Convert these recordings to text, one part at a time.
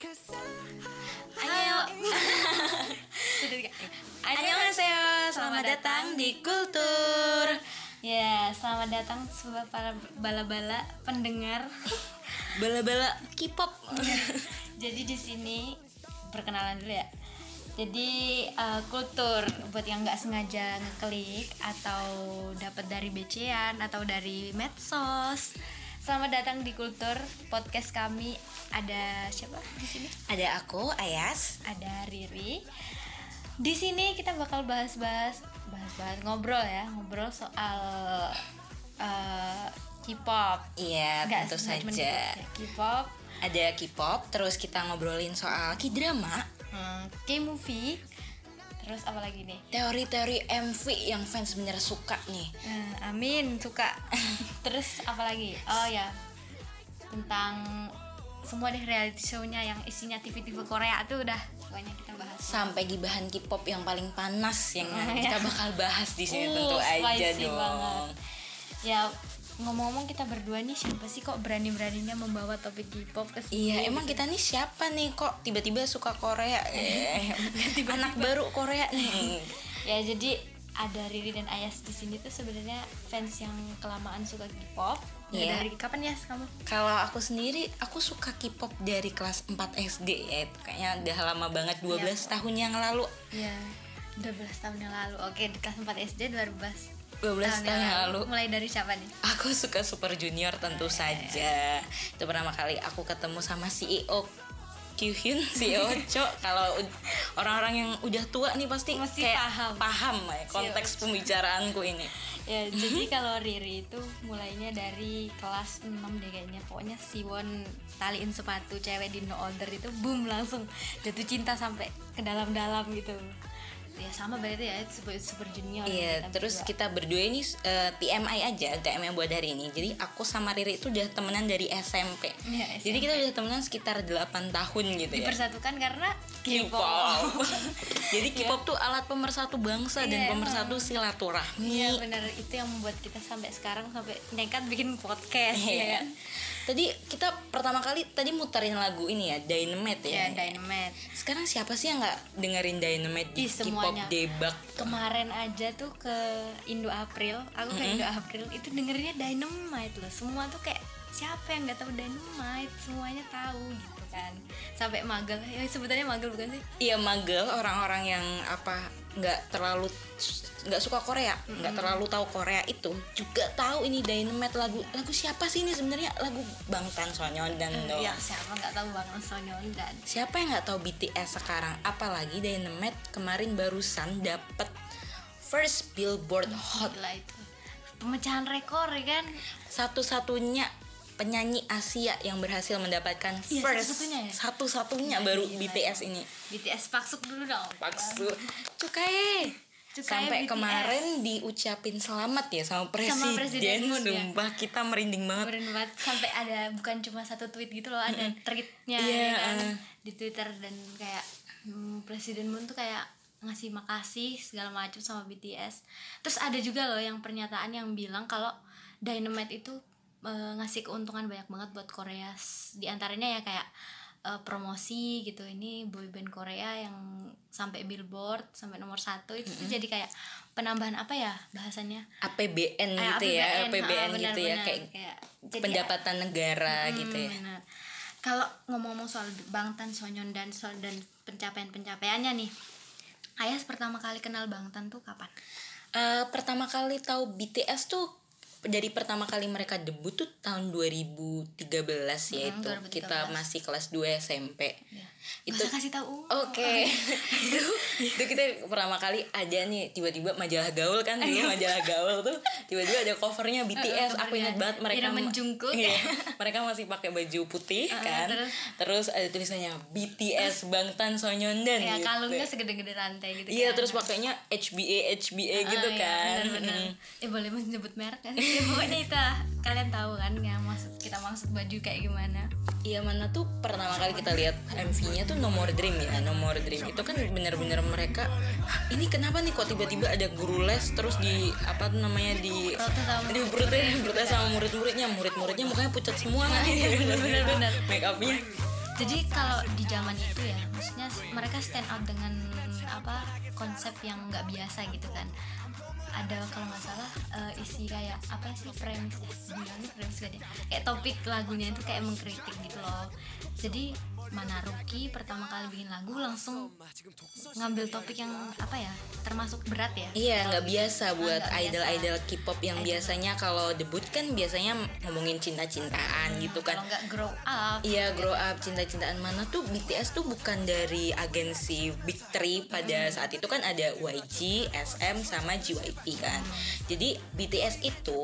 Ayo. Annyeonghaseyo, selamat datang di Kultur. Ya, selamat datang semua para bala-bala pendengar. Bala-bala K-pop. Jadi di sini perkenalan dulu ya. Jadi eh, kultur buat yang nggak sengaja ngeklik atau dapat dari becean atau dari medsos. Selamat datang di Kultur podcast kami. Ada siapa di sini? Ada aku, Ayas. Ada Riri. Di sini kita bakal bahas-bahas bahas-bahas ngobrol ya, ngobrol soal eh, K-pop. Iya, Nggak, tentu saja. K-pop, Ada K-pop, terus kita ngobrolin soal K-drama, hmm, K-movie, terus apa lagi nih? teori-teori MV yang fans bener suka nih. Eh, amin suka. terus apa lagi? Oh ya tentang semua deh reality show-nya yang isinya TV-TV Korea tuh udah pokoknya kita bahas. Sampai gibahan K-pop yang paling panas yang kita bakal bahas di sini Uh, tentu aja dong. banget. Ya ngomong-ngomong kita berdua nih siapa sih kok berani-beraninya membawa topik K-pop ke sini? Iya, emang kita nih siapa nih kok tiba-tiba suka Korea? Eh, anak baru Korea nih. Ya jadi ada Riri dan Ayas di sini tuh sebenarnya fans yang kelamaan suka K-pop. Ya, Iya. Dari kapan ya kamu? Kalau aku sendiri, aku suka K-pop dari kelas 4 SD ya. Itu kayaknya udah lama banget, 12 Iya. tahun yang lalu. Ya 12 tahun yang lalu. Oke, di kelas 4 SD 12 12 tahun yang lalu. Mulai dari siapa nih? Aku suka Super Junior tentu Iya, saja. Itu pertama kali aku ketemu sama CEO Kyuhyun, CEO Cho. Kalau orang-orang yang udah tua nih pasti Mesti kayak paham. paham ya konteks pembicaraanku ini. Ya, jadi kalau Riri itu mulainya dari kelas 6 deh kayaknya. Pokoknya Siwon taliin sepatu cewek di No Order itu boom langsung jatuh cinta sampai ke dalam-dalam gitu. Ya sama berarti ya Super, Super Junior. Iya, kita terus berdua. kita berdua ini eh, TMI aja, TMI buat hari ini. Jadi aku sama Riri itu udah temenan dari SMP. Iya, Jadi kita udah temenan sekitar 8 tahun gitu ya. dipersatukan karena K-pop. Jadi K-pop tuh alat pemersatu bangsa dan Iya, pemersatu silaturahmi. Iya benar itu yang membuat kita sampai sekarang sampai nekat bikin podcast ya. Tadi kita pertama kali tadi muterin lagu ini ya, Dynamite ya. Ya, Dynamite. Sekarang siapa sih yang nggak dengerin Dynamite di K-pop debak? Kemarin aja tuh ke Indo April, aku ke Indo April itu dengerinnya Dynamite loh. Semua tuh kayak siapa yang nggak tahu Dynamite, semuanya tahu gitu kan. Sampai magel, ya sebutannya magel bukan sih? Iya magel orang-orang yang apa nggak terlalu nggak suka Korea, nggak terlalu tahu Korea itu juga tahu ini Dynamite lagu lagu siapa sih ini sebenarnya lagu Bangtan Sonyeondan dong. Ya siapa nggak tahu Bang Sonyeon dan Siapa yang nggak tahu BTS sekarang? Apalagi Dynamite kemarin barusan dapet first Billboard Hot gila itu. Pemecahan rekor ya kan? satu-satunya penyanyi Asia yang berhasil mendapatkan Iya, first satu-satunya ya? satu-satunya baru Gila, BTS ini. BTS paksuk dulu dong. Paksu. Cukai. Cukai Sampai BTS. kemarin diucapin selamat ya sama presiden. Sama Presiden Moon, ya. Kita merinding banget. Keren banget sampai ada bukan cuma satu tweet gitu loh ada tweetnya Iya, ya kan, uh. di Twitter dan kayak hmm, Presiden Moon tuh kayak ngasih makasih segala macam sama BTS. Terus ada juga loh yang pernyataan yang bilang kalau Dynamite itu eh, ngasih keuntungan banyak banget buat Korea. Di antaranya ya kayak eh, promosi gitu. Ini boyband Korea yang sampai Billboard sampai nomor satu itu tuh jadi kayak penambahan apa ya bahasannya? APBN Eh, gitu ya, APBN, APBN ah, gitu ya benar-benar. kayak, Kayak jadi pendapatan negara Hmm, gitu ya. benar. Kalau ngomong-ngomong soal Bangtan, Sonyeon dan soal dan pencapaian-pencapaiannya nih. Ayas pertama kali kenal Bangtan tuh kapan? Eh, pertama kali tahu BTS tuh dari pertama kali mereka debut tuh tahun 2013 ya Hmm, itu 2013. kita masih kelas 2 SMP. Ya. Itu usah kasih tahu. Oke, itu, itu kita pertama kali ada nih tiba-tiba majalah gaul kan dulu majalah gaul tuh tiba-tiba ada covernya BTS. Aku ingat banget mereka Jungkook. iya, mereka masih pakai baju putih Uh, kan. terus? Terus ada tulisannya BTS Bangtan Sonyeondan Ya gitu. kalungnya segede-gede rantai gitu Iya, kan. terus pakainya HBA HBA gitu iya, kan. benar-benar. Mm. Eh boleh menyebut merek kan? Ya, pokoknya itu kalian tahu kan yang maksud kita maksud baju kayak gimana? Iya mana tuh pertama kali kita lihat MV-nya tuh No More Dream ya. No More Dream itu kan bener-bener mereka "Hah, ini kenapa nih kok tiba-tiba ada guru les terus di apa tuh namanya di di protes sama murid-muridnya. Murid-muridnya mukanya pucat semua. Kan bener-bener. make upnya jadi kalau di zaman itu ya maksudnya mereka stand out dengan apa konsep yang nggak biasa gitu kan ada kalau nggak salah uh, isi kayak apa sih premis bilangnya premis gak deh? Kayak topik lagunya itu kayak mengkritik gitu loh. Jadi mana Ruki pertama kali bikin lagu langsung ngambil topik yang apa ya termasuk berat ya? Iya nggak biasa Nah, buat nggak idol biasa. idol K-pop yang Idol. biasanya kalau debut kan biasanya ngomongin cinta-cintaan gitu kan. kalau nggak grow up. Iya grow up cinta-cintaan. Mana tuh BTS tuh bukan dari agensi Big Three pada saat itu kan ada YG, SM sama JYP kan. Jadi BTS itu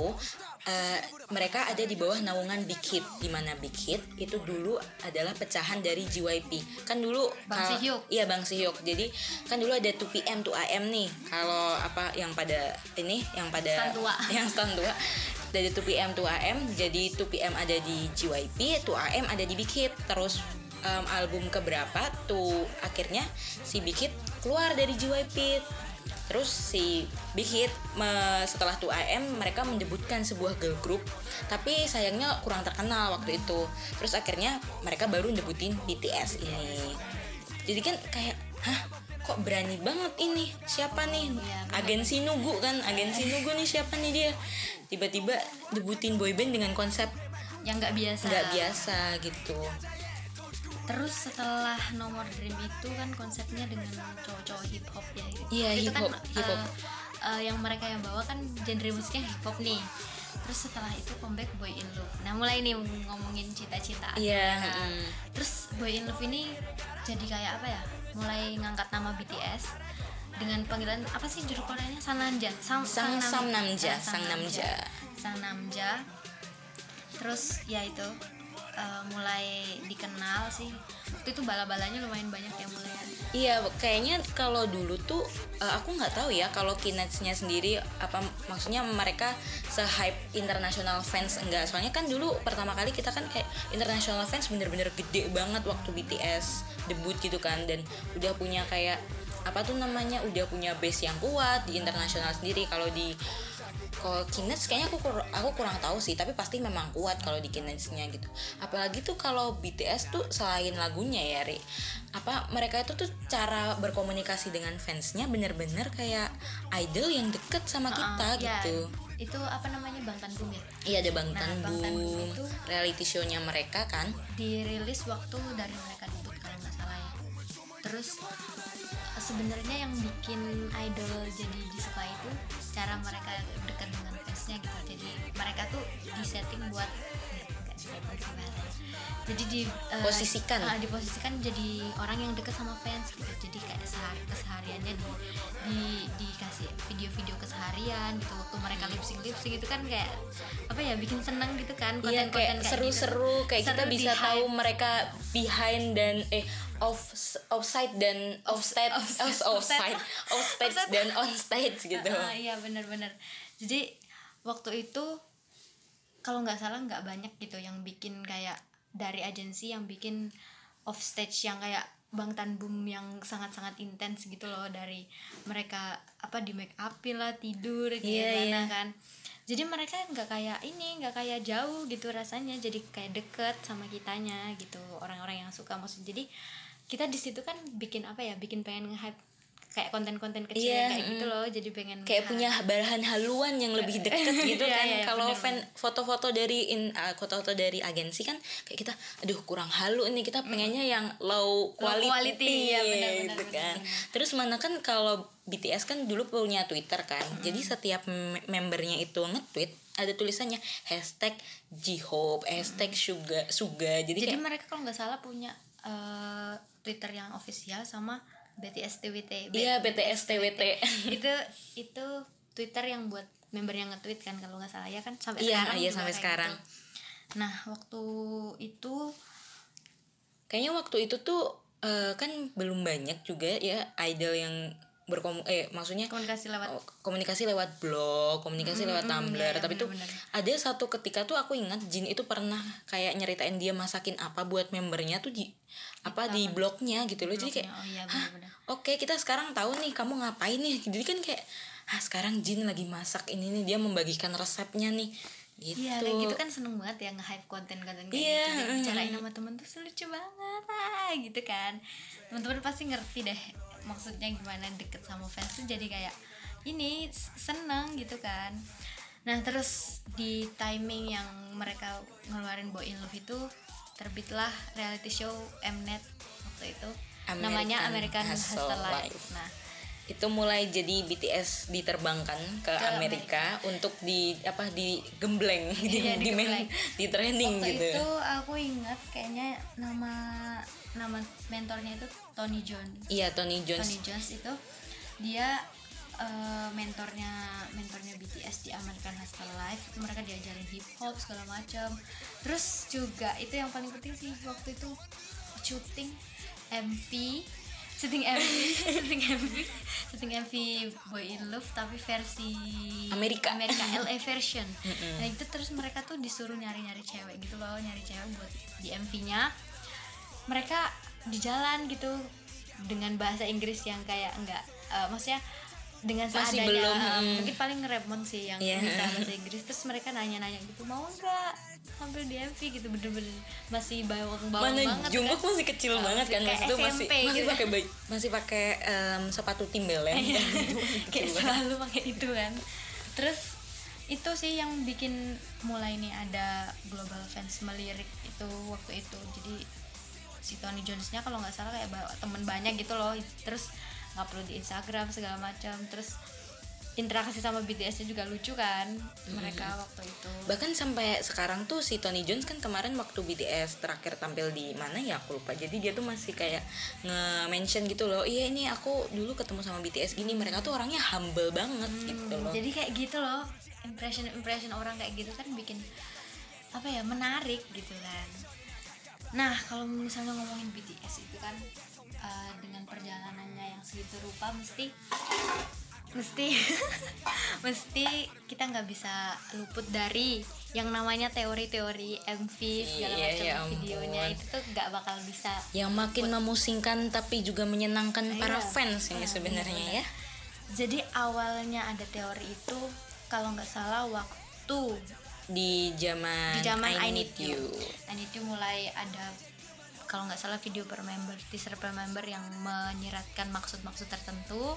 eh, mereka ada di bawah naungan Big Hit di mana Big Hit itu dulu adalah pecahan dari JYP. Kan dulu Bang kal- Si-hyuk. Iya Bang Si-hyuk. Jadi kan dulu ada 2PM 2AM nih. Kalau apa yang pada ini yang pada Stan tua. yang stand tua dari 2PM 2AM jadi 2PM ada di JYP 2AM ada di Big Hit terus em, album keberapa tuh akhirnya si Big Hit keluar dari JYP terus si Big Hit me- setelah 2AM mereka mendebutkan sebuah girl group. Tapi sayangnya kurang terkenal waktu itu. Terus akhirnya mereka baru debutin BTS ini. Jadi kan kayak hah kok berani banget ini? Siapa nih? Iya, agensi nugu kan agensi nugu nih siapa nih dia? Tiba-tiba debutin boyband dengan konsep yang nggak biasa. nggak biasa gitu terus setelah nomor dream itu kan konsepnya dengan cowok-cowok hip hop ya gitu. Iya, itu hip hop, kan hip hop. eh, eh, yang mereka yang bawa kan genre musiknya hip hop nih terus setelah itu comeback Boy in Love nah mulai nih ngomongin cita-cita Iya, mereka. mm. terus Boy in Love ini jadi kayak apa ya mulai ngangkat nama BTS dengan panggilan apa sih judul Koreanya Sananja Sang, Sang- Namja, Sang Namja. Sang Namja terus ya itu dikenal sih. Waktu itu bala-balanya lumayan banyak ya. Mulai Iya, kayaknya kalau dulu tuh eh, aku nggak tahu ya kalau Kinetsnya sendiri apa maksudnya mereka se-hype international fans enggak. Soalnya kan dulu pertama kali kita kan kayak international fans bener-bener gede banget waktu BTS debut gitu kan. Dan udah punya kayak apa tuh namanya udah punya base yang kuat di internasional sendiri. Kalau di kalau Kinets kayaknya aku kur- aku kurang tahu sih tapi pasti memang kuat kalau di Kinetsnya gitu. Apalagi tuh kalau BTS tuh selain lagunya ya Ri apa mereka itu tuh cara berkomunikasi dengan fansnya bener-bener kayak idol yang deket sama kita Ah, ya, gitu. Itu apa namanya Bang Tanbung ya? Iya ada Bang Nah, Bang Tanbung Tanbung itu- reality show-nya mereka kan. dirilis waktu dari mereka debut kalau nggak salah ya. Terus sebenarnya yang bikin idol jadi disukai itu cara mereka dekat dengan fansnya gitu. Jadi mereka tuh disetting buat jadi di eh, Posisikan. ah, diposisikan jadi orang yang dekat sama fans gitu jadi kayak sehari kesehariannya di, di dikasih video-video keseharian gitu waktu mereka lip sync lip sync itu kan kayak apa ya bikin seneng gitu kan Iya konten-konten kayak gitu. seru-seru kayak kita Seru bisa di tahu mereka behind dan eh off offside dan offside Off- off, offside offstage Offside. dan on stage gitu. Ah, iya benar-benar jadi waktu itu kalau nggak salah nggak banyak gitu yang bikin kayak dari agensi yang bikin off stage yang kayak Bang Tanbum yang sangat-sangat intens gitu loh dari mereka apa di make up lah tidur Iya, gimana iya. kan jadi mereka nggak kayak ini nggak kayak jauh gitu rasanya jadi kayak deket sama kitanya gitu orang-orang yang suka maksud jadi kita di situ kan bikin apa ya bikin pengen nge-hype kayak konten-konten kecil Iya, kayak gitu mm. loh jadi pengen kayak nge-hype. punya bahan haluan yang lebih deket gitu Iya, kan iya, kalau fan foto-foto dari in uh, foto-foto dari agensi kan kayak kita aduh kurang halu nih kita pengennya yang low quality, quality, iya, benar, benar, gitu benar, kan benar. terus mana kan kalau BTS kan dulu punya Twitter kan jadi setiap me- membernya itu nge-tweet ada tulisannya hashtag J-Hope hashtag Suga Suga jadi, jadi kayak mereka kalau nggak salah punya eh, Twitter yang official sama BTS TWT iya BTS TWT itu itu Twitter yang buat member yang nge-tweet kan kalau nggak salah ya kan sampai Iya, sekarang iya, sampai sekarang. gitu. nah waktu itu kayaknya waktu itu tuh eh, kan belum banyak juga ya idol yang berkomu eh maksudnya komunikasi lewat oh, komunikasi lewat blog, komunikasi lewat Tumblr. iya, Tapi tuh ada satu ketika tuh aku ingat Jin itu pernah kayak nyeritain dia masakin apa buat membernya tuh di apa di blognya gitu loh. Jadi kayak oh iya "Hah, benar-benar Oke, kita sekarang tahu nih kamu ngapain nih. Jadi kan kayak ah sekarang Jin lagi masak ini nih dia membagikan resepnya nih. gitu Iya kayak gitu kan seneng banget ya nge-hype konten-konten kayak Iya, gitu mm. Bicarain sama temen tuh lucu banget ah, gitu kan Temen-temen pasti ngerti deh Maksudnya gimana deket sama fans tuh jadi kayak Ini seneng gitu kan. Nah terus di timing yang mereka ngeluarin Boy in Love itu Terbitlah reality show Mnet waktu itu. Namanya American Hustle Hustle Life. Life. Nah itu mulai jadi BTS diterbangkan ke, Amerika untuk di apa di gembleng di Iya, di, men- digembleng. di training waktu gitu. itu aku ingat kayaknya nama nama mentornya itu Tony Jones. Iya Tony Jones. Tony Jones itu dia eh, mentornya mentornya BTS di American Hustle Life. Itu mereka diajarin hip hop segala macam. Terus juga itu yang paling penting sih waktu itu syuting MV syuting MV syuting MV syuting MV Boy in Love tapi versi Amerika. Amerika LA version. Nah itu terus mereka tuh disuruh nyari-nyari cewek gitu loh nyari cewek buat di MV-nya mereka di jalan gitu dengan bahasa Inggris yang kayak enggak eh, maksudnya dengan Masih seadanya belum, eh, mm. mungkin paling ngerepon sih yang Iya. bisa bahasa Inggris. Terus mereka nanya-nanya gitu mau enggak tampil di MV gitu bener-bener masih bawang-bawang mana banget Jungkook kan. masih kecil Oh, banget kan masih SMP masih gitu. pakai baju- masih pakai em, sepatu timbel ya Iya. kayak selalu pakai itu kan terus itu sih yang bikin mulai nih ada global fans melirik itu waktu itu jadi si Tony Jonesnya kalau nggak salah kayak temen banyak gitu loh terus nggak perlu di Instagram segala macam terus interaksi sama BTS-nya juga lucu kan mereka waktu itu. Bahkan sampai sekarang tuh si Tony Jones kan kemarin waktu BTS terakhir tampil di mana ya aku lupa. Jadi dia tuh masih kayak nge-mention gitu loh iya ini aku dulu ketemu sama BTS gini. Mereka tuh orangnya humble banget gitu loh. jadi kayak gitu loh impression impression orang kayak gitu kan bikin apa ya menarik gitu kan. Nah kalau misalnya ngomongin BTS itu kan eh, dengan perjalanannya yang segitu rupa mesti mesti mesti kita nggak bisa luput dari yang namanya teori-teori MV segala Iya, macam ya ampun. videonya itu tuh nggak bakal bisa yang makin memusingkan tapi juga menyenangkan para Iya. fans ini Ah, sebenarnya ya jadi awalnya ada teori itu kalau nggak salah waktu di zaman di zaman I, Need You. I Need You mulai ada kalau nggak salah video per member teaser per member yang menyiratkan maksud-maksud tertentu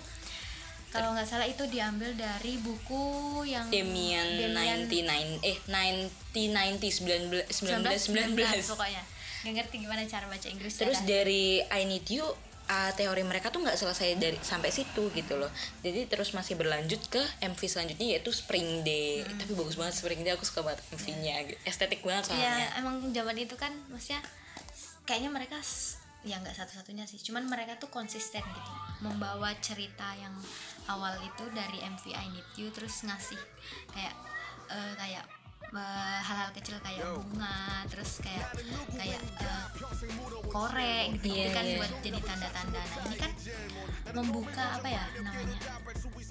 kalau nggak salah itu diambil dari buku yang Demian, Demian 99 eh 1990 19 19 19 pokoknya nggak ngerti gimana cara baca Inggris Terus dari I Need You uh, teori mereka tuh nggak selesai dari sampai situ gitu loh. Jadi terus masih berlanjut ke MV selanjutnya yaitu Spring Day. Hmm. Tapi bagus banget Spring Day aku suka banget MV-nya. gitu. Estetik banget Iya, soalnya. emang zaman itu kan maksudnya kayaknya mereka ya nggak satu-satunya sih, cuman mereka tuh konsisten gitu membawa cerita yang awal itu dari MV I Need You terus ngasih kayak eh, kayak eh, hal-hal kecil kayak bunga terus kayak kayak eh, korek gitu, Iya, kan iya. buat jadi tanda-tanda. Nah ini kan membuka apa ya namanya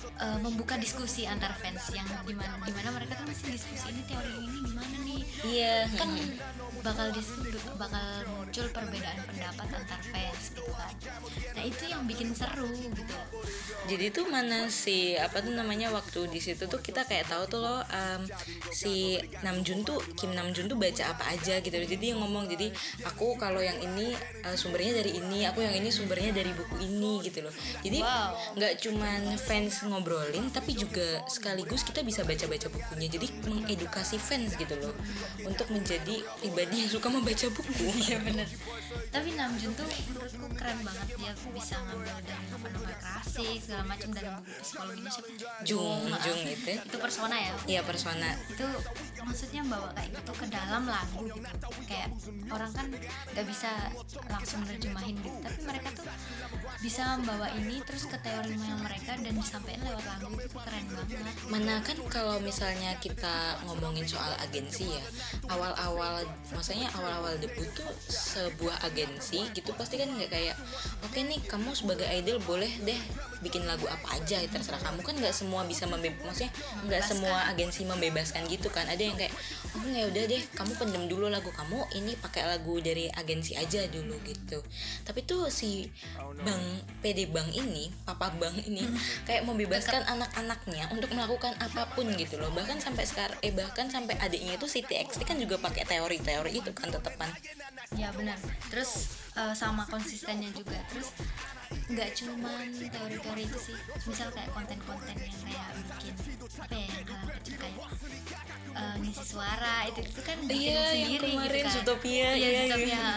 eh, membuka diskusi antar fans yang di mana di mana mereka tuh masih diskusi ini teori ini gimana nih Iya. kan bakal dis bakal muncul perbedaan pendapat antar fans gitu kan nah itu yang bikin seru gitu Jadi tuh mana si apa tuh namanya waktu di situ tuh kita kayak tahu tuh loh em, si Namjoon tuh Kim Namjoon tuh baca apa aja gitu loh. Jadi yang ngomong jadi aku kalau yang ini eh, sumbernya dari ini, aku yang ini sumbernya dari buku ini gitu loh. Jadi Wow. nggak cuman fans ngobrolin tapi juga sekaligus kita bisa baca-baca bukunya. Jadi mengedukasi fans gitu loh untuk menjadi pribadi yang suka membaca buku. iya bener tapi Namjoon tuh menurutku keren banget dia bisa ngambil dari novel-novel klasik segala macam dari buku psikologinya siapa Jung, ah. Jung itu. itu persona ya Iya persona. itu maksudnya bawa kayak gitu ke dalam lagu gitu kayak orang kan nggak bisa langsung nerjemahin gitu tapi mereka tuh bisa membawa ini terus ke teori mereka dan disampaikan lewat lagu itu keren banget Mana kan kalau misalnya kita ngomongin soal agensi ya Awal-awal, maksudnya awal-awal debut tuh sebuah agensi gitu Pasti kan nggak kayak Oke nih kamu sebagai idol boleh deh bikin lagu apa aja terserah kamu. Kan nggak semua bisa membebas maksudnya nggak semua agensi membebaskan gitu kan. Ada yang kayak oh ya udah deh kamu pendem dulu lagu kamu ini pakai lagu dari agensi aja dulu gitu. Tapi tuh si bang PD Bank ini, Papa Bank ini kayak membebaskan anak-anaknya untuk melakukan apa pun gitu loh. Bahkan sampai sekarang eh bahkan sampai adiknya itu Siti XT kan juga pakai teori-teori itu kan tetepan. ya benar. Terus eh, sama konsistennya juga. Terus nggak cuman teori-teori itu sih. Misal kayak konten-konten yang kayak bikin apa ya yang hal kecil kayak eh, ngisi suara itu itu kan bikin Iya, yang sendiri kemarin gitu kan. Zootopia, iya, iya, iya.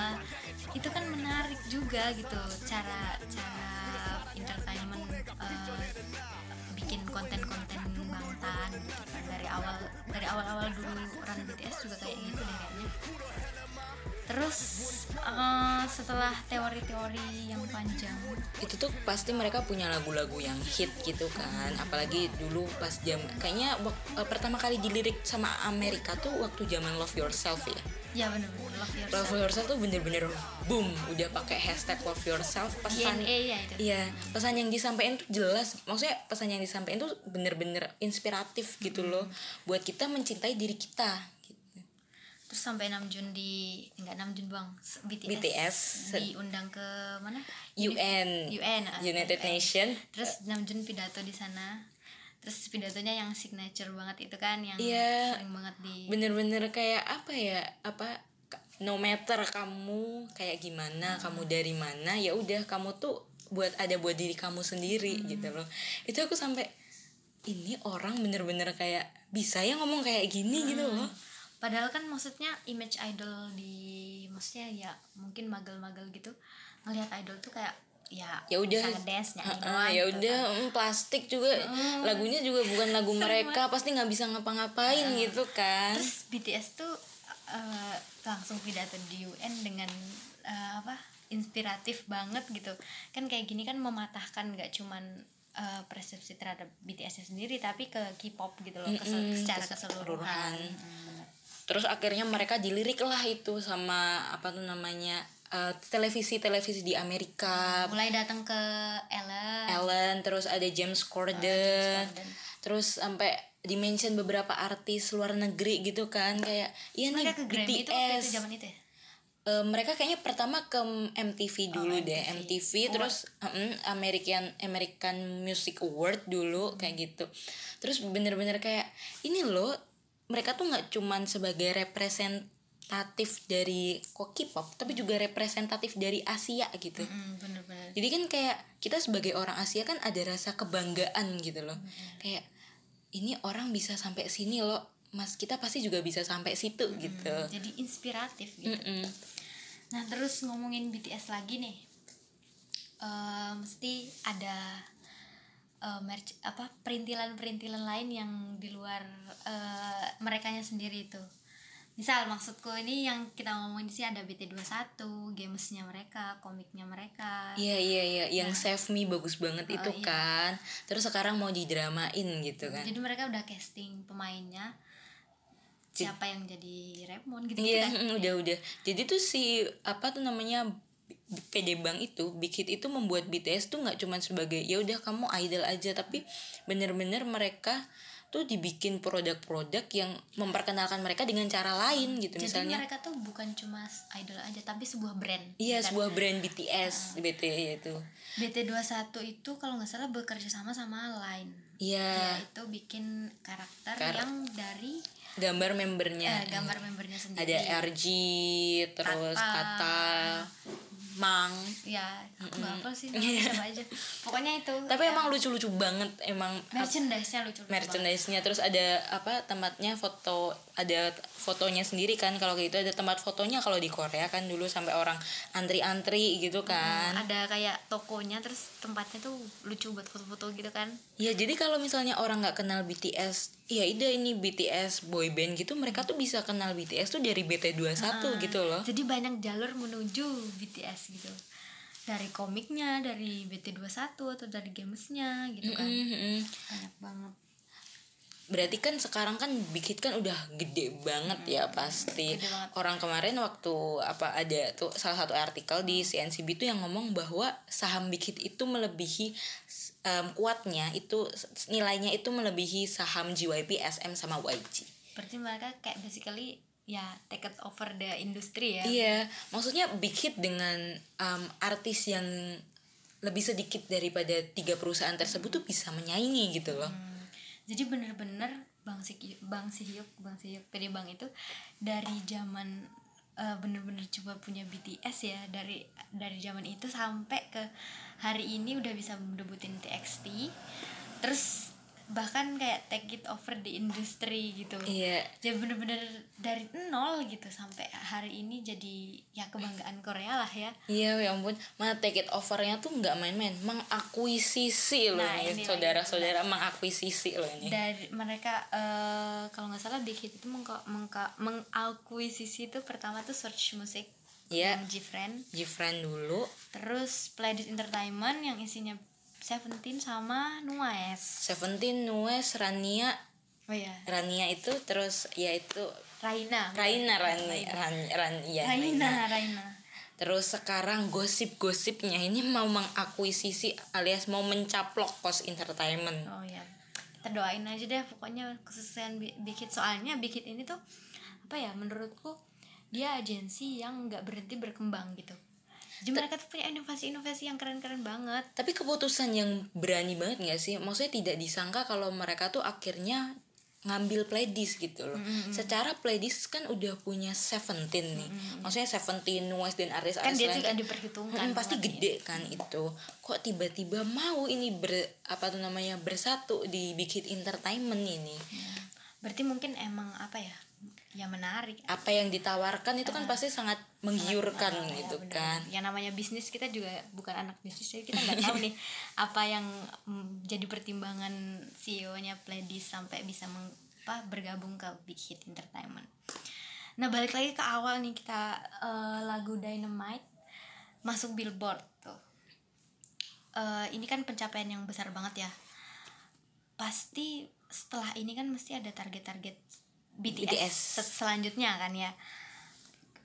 Itu kan menarik juga gitu cara cara entertainment eh, bikin konten-konten bangtan gitu kan. Dari awal dari awal-awal dulu run BTS juga kayak gitu deh kayaknya terus eh, setelah teori-teori yang panjang. Itu tuh pasti mereka punya lagu-lagu yang hit gitu kan. Apalagi dulu pas jam kayaknya eh, pertama kali dilirik sama Amerika tuh waktu zaman Love Yourself ya. Ya bener-bener love yourself. Love Yourself tuh bener-bener boom udah pakai hashtag Love Yourself. Pesan ya Iya, pesan yang disampaikan tuh jelas. Maksudnya pesan yang disampaikan tuh bener-bener inspiratif gitu loh, buat kita mencintai diri kita. Gitu. terus sampai 6 Jun di enggak 6 Jun bang BTS, BTS. diundang ke mana UN, UN ah, United UN. Nation. terus Namjoon pidato di sana terus pidatonya yang signature banget itu kan yang Iya. sering banget di bener-bener kayak apa ya apa no matter kamu kayak gimana kamu dari mana ya udah kamu tuh buat ada buat diri kamu sendiri gitu loh itu aku sampai ini orang bener-bener kayak bisa ya ngomong kayak gini gitu loh padahal kan maksudnya image idol di maksudnya ya mungkin magel-magel gitu ngelihat idol tuh kayak ya ya udah. ngedance nyanyi ya gitu udah mm, plastik juga lagunya juga bukan lagu mereka pasti nggak bisa ngapa-ngapain gitu kan. Terus BTS tuh eh, langsung pidato di UN dengan eh, apa inspiratif banget gitu. Kan kayak gini kan mematahkan nggak cuman eh, persepsi terhadap BTS sendiri tapi ke K-pop gitu loh kesel- Mm-mm, secara keseluruhan. keseluruhan. Mm. Terus akhirnya mereka dilirik lah itu sama apa tuh namanya eh, televisi-televisi di Amerika. Mulai datang ke Ellen. Ellen terus ada James Corden. Corden. terus sampai dimention beberapa artis luar negeri gitu kan kayak iya nih ke Grammy itu waktu BTS itu zaman itu ya? Eh, mereka kayaknya pertama ke MTV dulu Oh, deh MTV. MTV terus mm, American American Music Award dulu kayak gitu. Terus bener-bener kayak ini loh mereka tuh nggak cuman sebagai representatif dari kok K-pop tapi juga representatif dari Asia gitu. Mm, bener-bener. Jadi kan kayak kita sebagai orang Asia kan ada rasa kebanggaan gitu loh. Kayak ini orang bisa sampai sini loh mas kita pasti juga bisa sampai situ gitu. jadi inspiratif gitu. Mm-mm. Nah terus ngomongin BTS lagi nih, Eh, mesti ada eh, merch apa perintilan-perintilan lain yang di luar uh, merekanya sendiri itu. Misal maksudku ini yang kita ngomongin di sini ada BT21, gamesnya mereka, komiknya mereka. Iya iya iya, yang Save Me bagus banget itu iya. kan. Terus sekarang mau didramain gitu kan. Jadi mereka udah casting pemainnya siapa yang jadi Raymond gitu, Iya, kan. udah udah. Jadi tuh si apa tuh namanya PD Bank itu, Big Hit itu membuat BTS tuh nggak cuma sebagai ya udah kamu idol aja, tapi bener-bener mereka tuh dibikin produk-produk yang memperkenalkan mereka dengan cara lain gitu Jadi misalnya. mereka tuh bukan cuma idol aja tapi sebuah brand. Iya, ya kan? sebuah brand BTS, BT itu. BT21 itu kalau nggak salah bekerja sama sama Line. Iya, Ya, itu bikin karakter Kar- yang dari gambar membernya. eh, gambar membernya sendiri. Ada RG, terus Tata. Tata, Mang. Ya, aku apa sih, namanya siapa aja. Pokoknya itu. Tapi ya, emang lucu-lucu banget emang merchandise-nya lucu. merchandise-nya terus ada apa tempatnya foto ada fotonya sendiri kan kalau gitu ada tempat fotonya kalau di Korea kan dulu sampai orang antri-antri gitu kan Ada kayak tokonya terus tempatnya tuh lucu buat foto-foto gitu kan. ya jadi kalau misalnya orang nggak kenal BTS ya ide ini BTS boy band gitu mereka tuh bisa kenal BTS tuh dari BT21 gitu loh Jadi banyak jalur menuju BTS gitu. Dari komiknya, dari BT21 atau dari gamesnya gitu kan. Mhm. Banyak banget. berarti kan sekarang kan Big Hit kan udah gede banget ya pasti banget. orang kemarin waktu apa ada tuh salah satu artikel di CNCB itu yang ngomong bahwa saham Big Hit itu melebihi em, kuatnya itu nilainya itu melebihi saham JYP SM sama YG Berarti mereka kayak basically ya take it over the industry ya. iya maksudnya Big Hit dengan em, artis yang lebih sedikit daripada tiga perusahaan tersebut tuh bisa menyaingi gitu loh. Hmm, jadi bener-bener bang si bang Sihyuk bang Sihyuk PD Bang itu dari zaman eh, bener-bener coba punya BTS ya dari dari zaman itu sampai ke hari ini udah bisa mendebutin TXT terus bahkan kayak take it over di industri gitu. Iya. Jadi bener-bener dari nol gitu sampai hari ini jadi ya kebanggaan Korea lah ya. Iya ya ampun, mana take it overnya tuh nggak main-main, mengakuisisi loh Nah, ini saudara-saudara mengakuisisi loh ini. dari mereka eh, kalau nggak salah Big Hit itu mengka, mengka, mengakuisisi itu pertama tuh Search Music Iya. yang Gfriend Gfriend dulu, terus Playdit Entertainment yang isinya Seventeen sama Nues. Seventeen, Nues, Rania, oh ya Rania itu terus ya itu Raina Raina, Rani, Ran, Ran, iya, Raina Raina. Terus sekarang gosip-gosipnya ini mau mengakuisisi alias mau mencaplok Kos Entertainment. oh ya kita doain aja deh pokoknya kesuksesan Bi- Big Hit soalnya Big Hit ini tuh apa ya menurutku dia agensi yang nggak berhenti berkembang gitu jadi mereka tuh punya inovasi-inovasi yang keren-keren banget Tapi keputusan yang berani banget nggak sih? Maksudnya tidak disangka kalau mereka tuh akhirnya ngambil playlist gitu loh. Secara playlist kan udah punya Seventeen nih. Maksudnya Seventeen, Nues dan kan artis-artis dia juga kan, diperhitungkan mm, pasti gede kan itu. Kok tiba-tiba mau ini ber apa tuh namanya bersatu di Big Hit Entertainment ini? ya. berarti mungkin emang apa ya ya menarik. Apa yang ditawarkan itu kan pasti sangat menggiurkan Ah, gitu ya benar. kan. yang namanya bisnis kita juga bukan anak bisnis jadi kita nggak tahu nih apa yang mm, jadi pertimbangan CEO-nya Pledis sampai bisa meng- apa, bergabung ke Big Hit Entertainment. Nah balik lagi ke awal nih kita eh, lagu Dynamite masuk Billboard tuh. Eh, ini kan pencapaian yang besar banget ya. Pasti setelah ini kan mesti ada target-target BTS, BTS. se- selanjutnya kan ya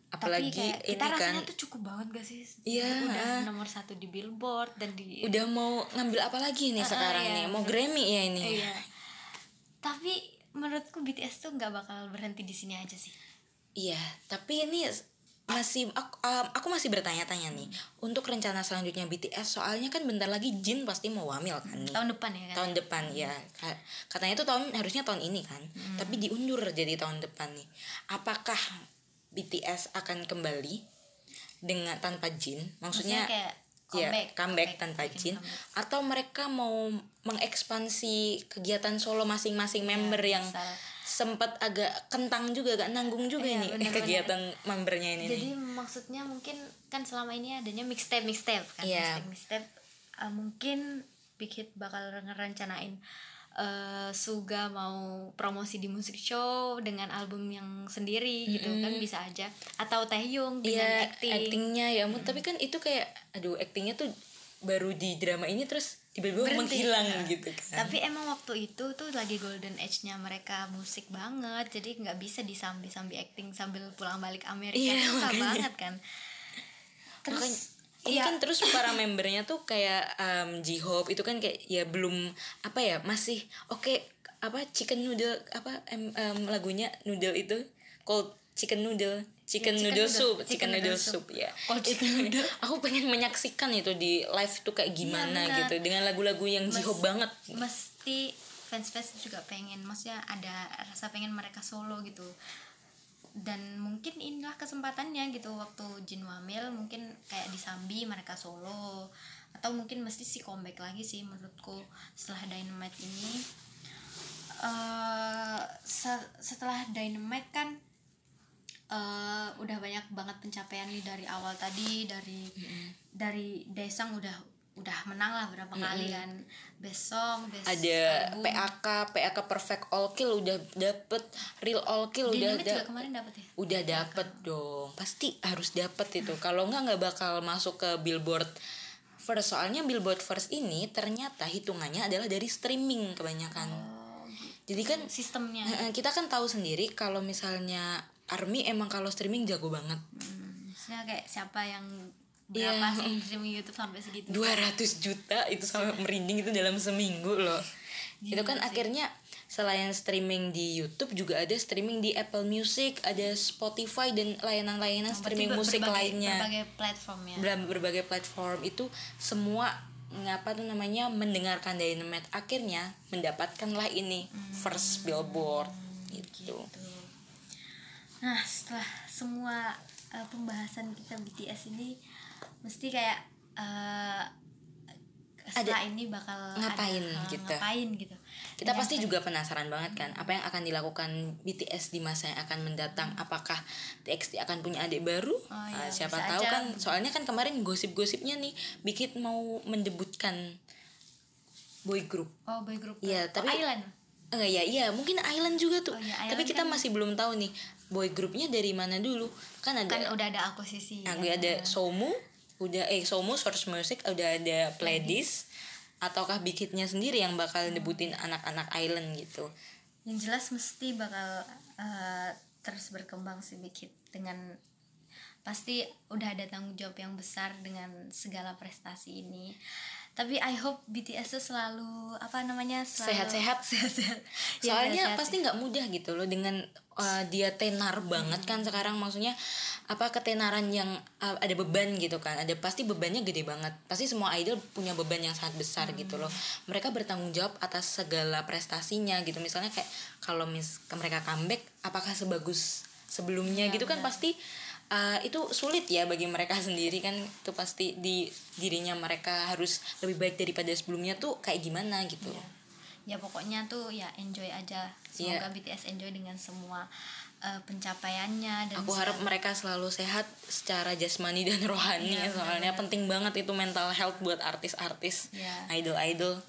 Apalagi tapi kayak ini kita rasanya kan tuh cukup banget gak sih Iya, udah ah. nomor satu di billboard dan di Udah mau ngambil apa lagi nih Ah, sekarang iya, nih? Mau Grammy ya ini? iya tapi menurutku BTS tuh nggak bakal berhenti di sini aja sih Iya, tapi ini masih aku, um, aku masih bertanya-tanya nih untuk rencana selanjutnya BTS soalnya kan bentar lagi Jin pasti mau wamil kan nih tahun depan ya kan tahun depan ya Ka- katanya itu tahun harusnya tahun ini kan Hmm. tapi diundur jadi tahun depan nih apakah BTS akan kembali dengan tanpa Jin maksudnya, kayak ya comeback, comeback tanpa Jin comeback. atau mereka mau mengekspansi kegiatan solo masing-masing member yang. Sempat agak kentang juga agak nanggung juga Iya, ini bener-bener. kegiatan membernya ini jadi nih. maksudnya mungkin kan selama ini adanya mixtape mixtape kan Iya. mixtape mixtape Uh, mungkin Big Hit bakal ngerencanain uh, Suga mau promosi di musik show dengan album yang sendiri gitu kan bisa aja atau Taehyung dengan Iya, acting actingnya ya ampun tapi kan itu kayak aduh actingnya tuh baru di drama ini terus tiba-tiba menghilang Nah, gitu kan. Tapi emang waktu itu tuh lagi golden age-nya mereka musik banget jadi nggak bisa disambi-sambi acting sambil pulang balik Amerika Iya, susah makanya. banget kan. Terus Makanya, iya, kan terus para membernya tuh kayak um, J-Hope itu kan kayak ya belum apa ya masih oke apa chicken noodle apa lagunya noodle itu called chicken noodle chicken, chicken noodle, soup Chicken chicken, noodle noodle soup, ya. Called Itu noodle. aku pengen menyaksikan itu di live tuh kayak gimana benar. gitu. dengan lagu-lagu yang J-Hope banget. mesti fans-fans juga pengen maksudnya ada rasa pengen mereka solo gitu. Dan mungkin inilah kesempatannya gitu waktu Jin Wamil mungkin kayak di Sambi mereka solo. Atau mungkin mesti si comeback lagi sih menurutku setelah Dynamite ini. Eh se- setelah Dynamite kan eh udah banyak banget pencapaian nih dari awal tadi dari dari Daesung udah udah menang lah berapa kali kan. Best song best ada album. PAK PAK perfect all kill udah dapet. Real all kill udah juga kemarin dapet ya? Udah dapet dong. Pasti harus dapet itu. Kalau nggak nggak bakal masuk ke billboard first. Soalnya billboard first ini ternyata hitungannya adalah dari streaming kebanyakan. Oh, gitu. jadi kan sistemnya. Kita kan tahu sendiri kalau misalnya army emang kalau streaming jago banget. Hmm, kayak siapa yang Iya, berapa sih streaming YouTube sampai segitu? 200 juta itu sampai merinding itu dalam seminggu loh. Itu kan sih. akhirnya selain streaming di YouTube juga ada streaming di Apple Music, ada Spotify dan layanan-layanan streaming Berarti musik berbagai, lainnya. berbagai platform ya? Ber- berbagai platform itu semua ngapa tuh namanya mendengarkan Dynamite. Akhirnya mendapatkanlah ini first billboard. Gitu. Nah, setelah semua uh, pembahasan kita BTS ini mesti kayak uh, setelah ini bakal ngapain ada gitu. Ngapain gitu. Kita Dan pasti yang- juga penasaran banget kan apa yang akan dilakukan BTS di masa yang akan mendatang. Apakah TXT akan punya adik baru? Oh, iya, siapa bisa tahu aja. kan soalnya kan kemarin gosip-gosipnya nih Big mau mendebutkan boy group. Oh, boy group. Iya, Oh, tapi- Island. Enggak ya, iya mungkin Island juga tuh. Oh, Tapi Island kita kan- masih belum tahu nih boy groupnya dari mana dulu. Kan ada Kan udah ada akuisisi. Nah, ya. ada Somu, udah eh Somu Source Music, udah ada Pledis, ataukah Big Hit-nya sendiri yang bakal debutin anak-anak Island gitu. Yang jelas mesti bakal uh, terus berkembang sih Big Hit dengan pasti udah ada tanggung jawab yang besar dengan segala prestasi ini. Tapi I hope BTS tuh selalu apa namanya selalu Sehat-sehat. sehat-sehat. Ya, Soalnya sehat-sehat. pasti nggak mudah gitu loh dengan uh, dia tenar banget kan sekarang maksudnya apa ketenaran yang uh, ada beban gitu kan ada pasti bebannya gede banget pasti semua idol punya beban yang sangat besar gitu loh mereka bertanggung jawab atas segala prestasinya gitu misalnya kayak kalau mis mereka comeback apakah sebagus sebelumnya Iya, gitu kan benar. pasti uh, itu sulit ya bagi mereka sendiri kan itu pasti di dirinya mereka harus lebih baik daripada sebelumnya tuh kayak gimana gitu ya. ya pokoknya tuh ya enjoy aja Iya. semoga BTS enjoy dengan semua uh, pencapaiannya dan Aku harap mereka selalu sehat secara jasmani dan rohani Iya, soalnya penting banget itu mental health buat artis-artis, Iya. idol-idol.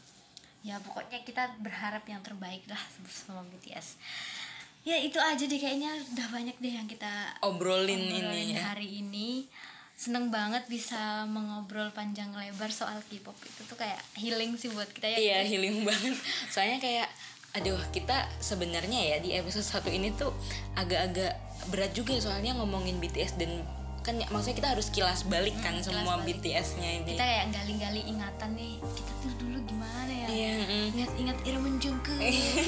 ya pokoknya kita berharap yang terbaik lah sama BTS ya itu aja deh kayaknya udah banyak deh yang kita Obrolin obrolin ini ya. hari ini seneng banget bisa mengobrol panjang lebar soal K-pop itu tuh kayak healing sih buat kita ya Iya, healing banget. Soalnya kayak aduh, kita sebenarnya ya di episode satu ini tuh agak-agak berat juga soalnya ngomongin BTS dan kan ya, maksudnya kita harus kilas balik kan Hmm, semua. BTS-nya ini. kita kayak gali-gali ingatan nih kita tuh dulu gimana ya Iya, mm. ingat-ingat Iramen Jungkook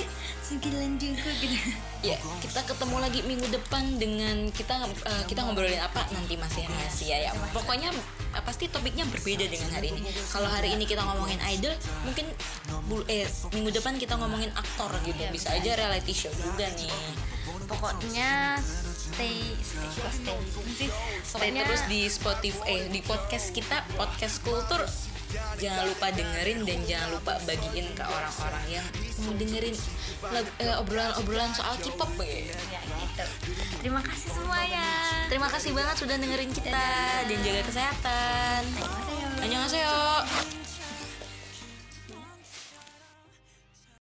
Sembilan Jungkook gitu Ya, kita ketemu lagi minggu depan dengan kita eh, kita ngobrolin apa nanti masih rahasia ya. Pokoknya eh, pasti topiknya berbeda dengan hari ini. Kalau hari ini kita ngomongin idol, mungkin eh minggu depan kita ngomongin aktor gitu. Iya, Bisa aja reality show juga nih. Pokoknya stay stay stay Stay pokoknya terus di Spotify eh di podcast kita podcast kultur. Jangan lupa dengerin dan jangan lupa bagiin ke orang-orang yang mau dengerin eh, obrolan-obrolan soal K-pop. ya. ya gitu terima kasih semuanya Terima kasih banget sudah dengerin kita dan jaga kesehatan. Annyeonghaseyo. Annyeonghaseyo.